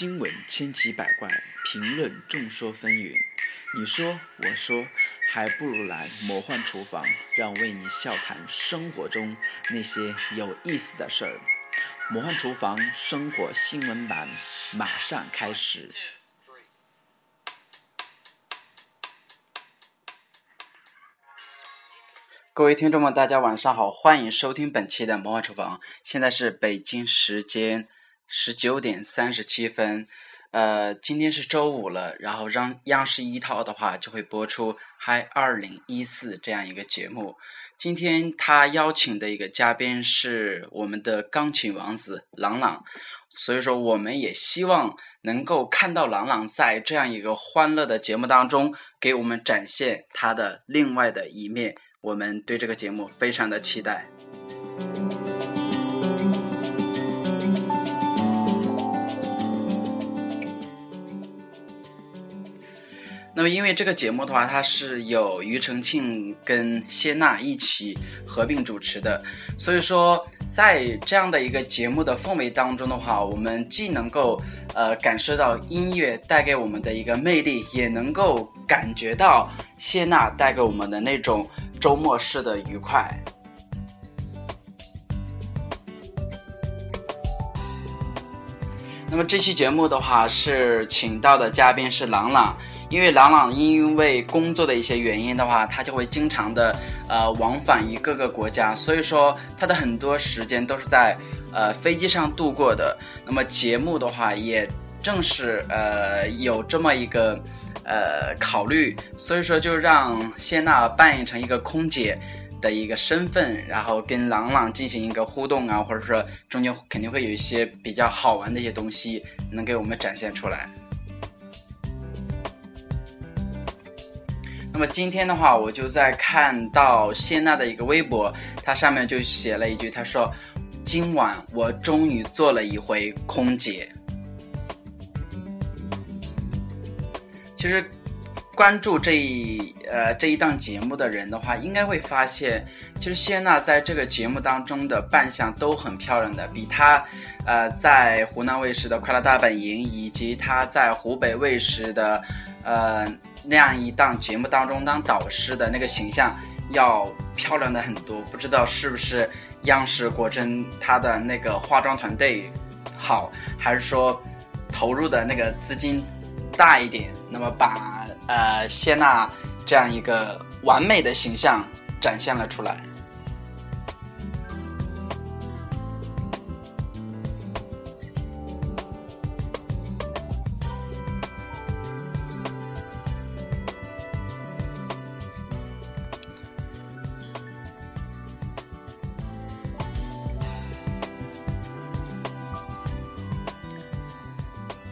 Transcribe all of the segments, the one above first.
新闻千奇百怪，评论众说纷纭。你说，我说，还不如来魔幻厨房，让为你笑谈生活中那些有意思的事儿。魔幻厨房生活新闻版马上开始。各位听众们，大家晚上好，欢迎收听本期的魔幻厨房。现在是北京时间十九点三十七分，呃，今天是周五了，然后让央视一套的话就会播出《嗨二零一四》这样一个节目。今天他邀请的一个嘉宾是我们的钢琴王子朗朗，所以说我们也希望能够看到朗朗在这样一个欢乐的节目当中，给我们展现他的另外的一面。我们对这个节目非常的期待。那么，因为这个节目的话，它是有庾澄庆跟谢娜一起合并主持的，所以说在这样的一个节目的氛围当中的话，我们既能够呃感受到音乐带给我们的一个魅力，也能够感觉到谢娜带给我们的那种。周末式的愉快。那么这期节目的话是请到的嘉宾是朗朗，因为朗朗因为工作的一些原因的话，他就会经常的呃往返于各个国家，所以说他的很多时间都是在呃飞机上度过的。那么节目的话，也正是呃有这么一个。呃，考虑，所以说就让谢娜扮演成一个空姐的一个身份，然后跟朗朗进行一个互动啊，或者说中间肯定会有一些比较好玩的一些东西能给我们展现出来。那么今天的话，我就在看到谢娜的一个微博，她上面就写了一句，她说：“今晚我终于做了一回空姐。”其实，关注这一呃这一档节目的人的话，应该会发现，其实谢娜在这个节目当中的扮相都很漂亮的，比她呃在湖南卫视的《快乐大本营》以及她在湖北卫视的呃那样一档节目当中当导师的那个形象要漂亮的很多。不知道是不是央视果真它的那个化妆团队好，还是说投入的那个资金？大一点，那么把呃谢娜这样一个完美的形象展现了出来。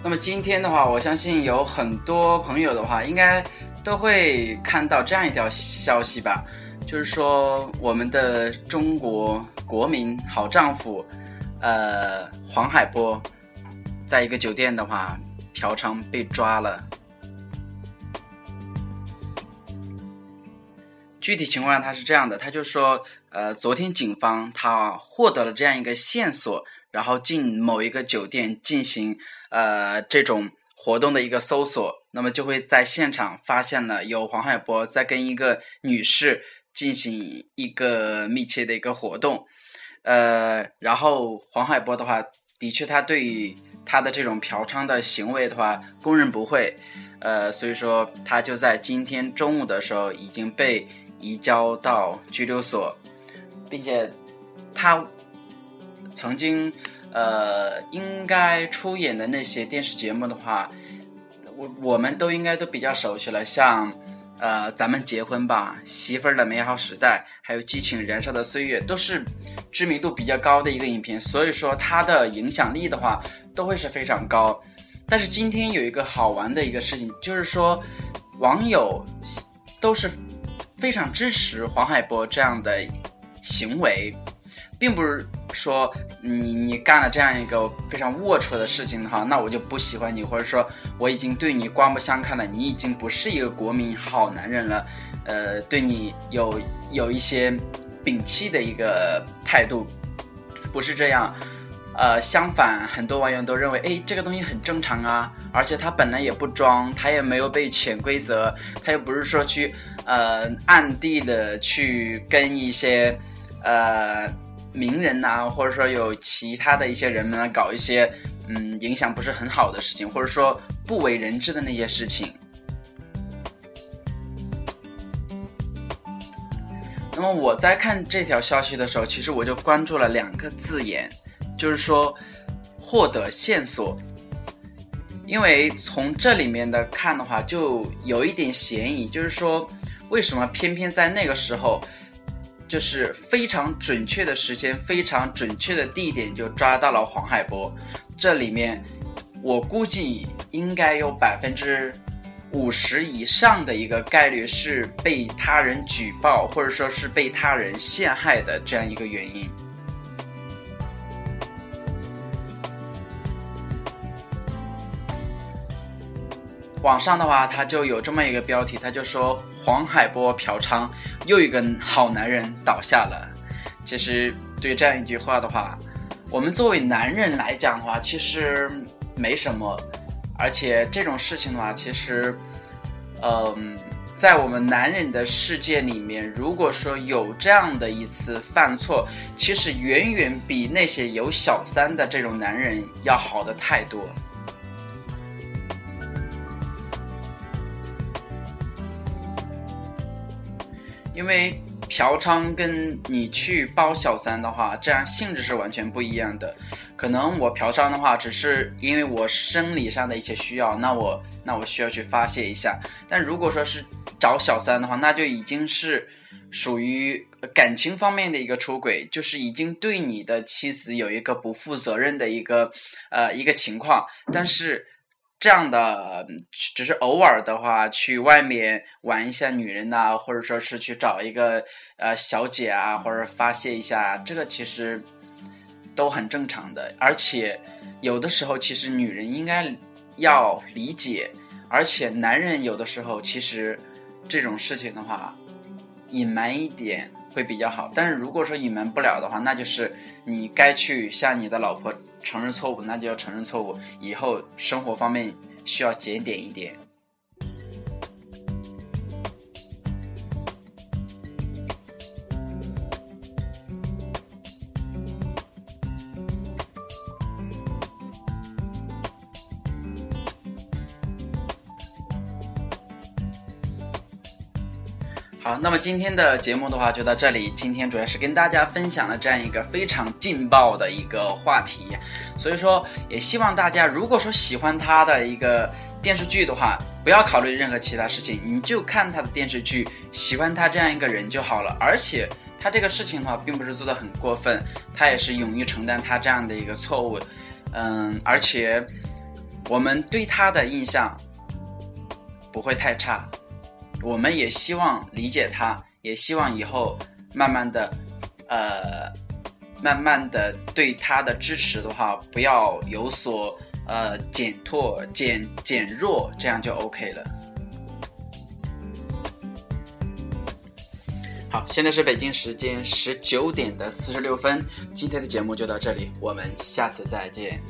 那么今天的话，我相信有很多朋友的话，应该都会看到这样一条消息吧，就是说我们的中国国民好丈夫，呃，黄海波，在一个酒店的话嫖娼被抓了。具体情况他是这样的，他就说，呃，昨天警方他获得了这样一个线索，然后进某一个酒店进行。呃，这种活动的一个搜索，那么就会在现场发现了有黄海波在跟一个女士进行一个密切的一个活动，呃，然后黄海波的话，的确他对于他的这种嫖娼的行为的话供认不讳，呃，所以说他就在今天中午的时候已经被移交到拘留所，并且他曾经。呃，应该出演的那些电视节目的话，我我们都应该都比较熟悉了，像呃，咱们结婚吧，媳妇儿的美好时代，还有激情燃烧的岁月，都是知名度比较高的一个影片，所以说它的影响力的话都会是非常高。但是今天有一个好玩的一个事情，就是说网友都是非常支持黄海波这样的行为。并不是说你你干了这样一个非常龌龊的事情的话，那我就不喜欢你，或者说我已经对你刮目相看了，你已经不是一个国民好男人了，呃，对你有有一些摒弃的一个态度，不是这样，呃，相反，很多网友都认为，哎，这个东西很正常啊，而且他本来也不装，他也没有被潜规则，他又不是说去呃暗地的去跟一些呃名人呐，或者说有其他的一些人们啊搞一些嗯影响不是很好的事情，或者说不为人知的那些事情。那么我在看这条消息的时候，其实我就关注了两个字眼。就是说，获得线索，因为从这里面的看的话，就有一点嫌疑。就是说，为什么偏偏在那个时候，就是非常准确的时间、非常准确的地点就抓到了黄海波？这里面，我估计应该有百分之五十以上的一个概率是被他人举报，或者说是被他人陷害的这样一个原因。网上的话，他就有这么一个标题，他就说黄海波嫖娼，又一个好男人倒下了。其实对这样一句话的话，我们作为男人来讲的话，其实没什么。而且这种事情的话，其实，嗯，在我们男人的世界里面，如果说有这样的一次犯错，其实远远比那些有小三的这种男人要好的太多。因为嫖娼跟你去包小三的话，这样性质是完全不一样的。可能我嫖娼的话，只是因为我生理上的一些需要，那我那我需要去发泄一下。但如果说是找小三的话，那就已经是属于感情方面的一个出轨，就是已经对你的妻子有一个不负责任的一个呃一个情况。但是。这样的只是偶尔的话，去外面玩一下女人呐，或者说是去找一个呃小姐啊，或者发泄一下，这个其实都很正常的。而且有的时候，其实女人应该要理解，而且男人有的时候其实这种事情的话，隐瞒一点会比较好。但是如果说隐瞒不了的话，那就是你该去向你的老婆。承认错误，那就要承认错误。以后生活方面需要检点一点。好，那么今天的节目的话就到这里。今天主要是跟大家分享了这样一个非常劲爆的一个话题，所以说也希望大家如果说喜欢他的一个电视剧的话，不要考虑任何其他事情，你就看他的电视剧，喜欢他这样一个人就好了。而且他这个事情的话，并不是做的很过分，他也是勇于承担他这样的一个错误。嗯，而且我们对他的印象不会太差。我们也希望理解他，也希望以后慢慢的，呃，慢慢的对他的支持的话，不要有所呃减拓、减减弱，这样就 OK 了。好，现在是北京时间十九点的四十六分，今天的节目就到这里，我们下次再见。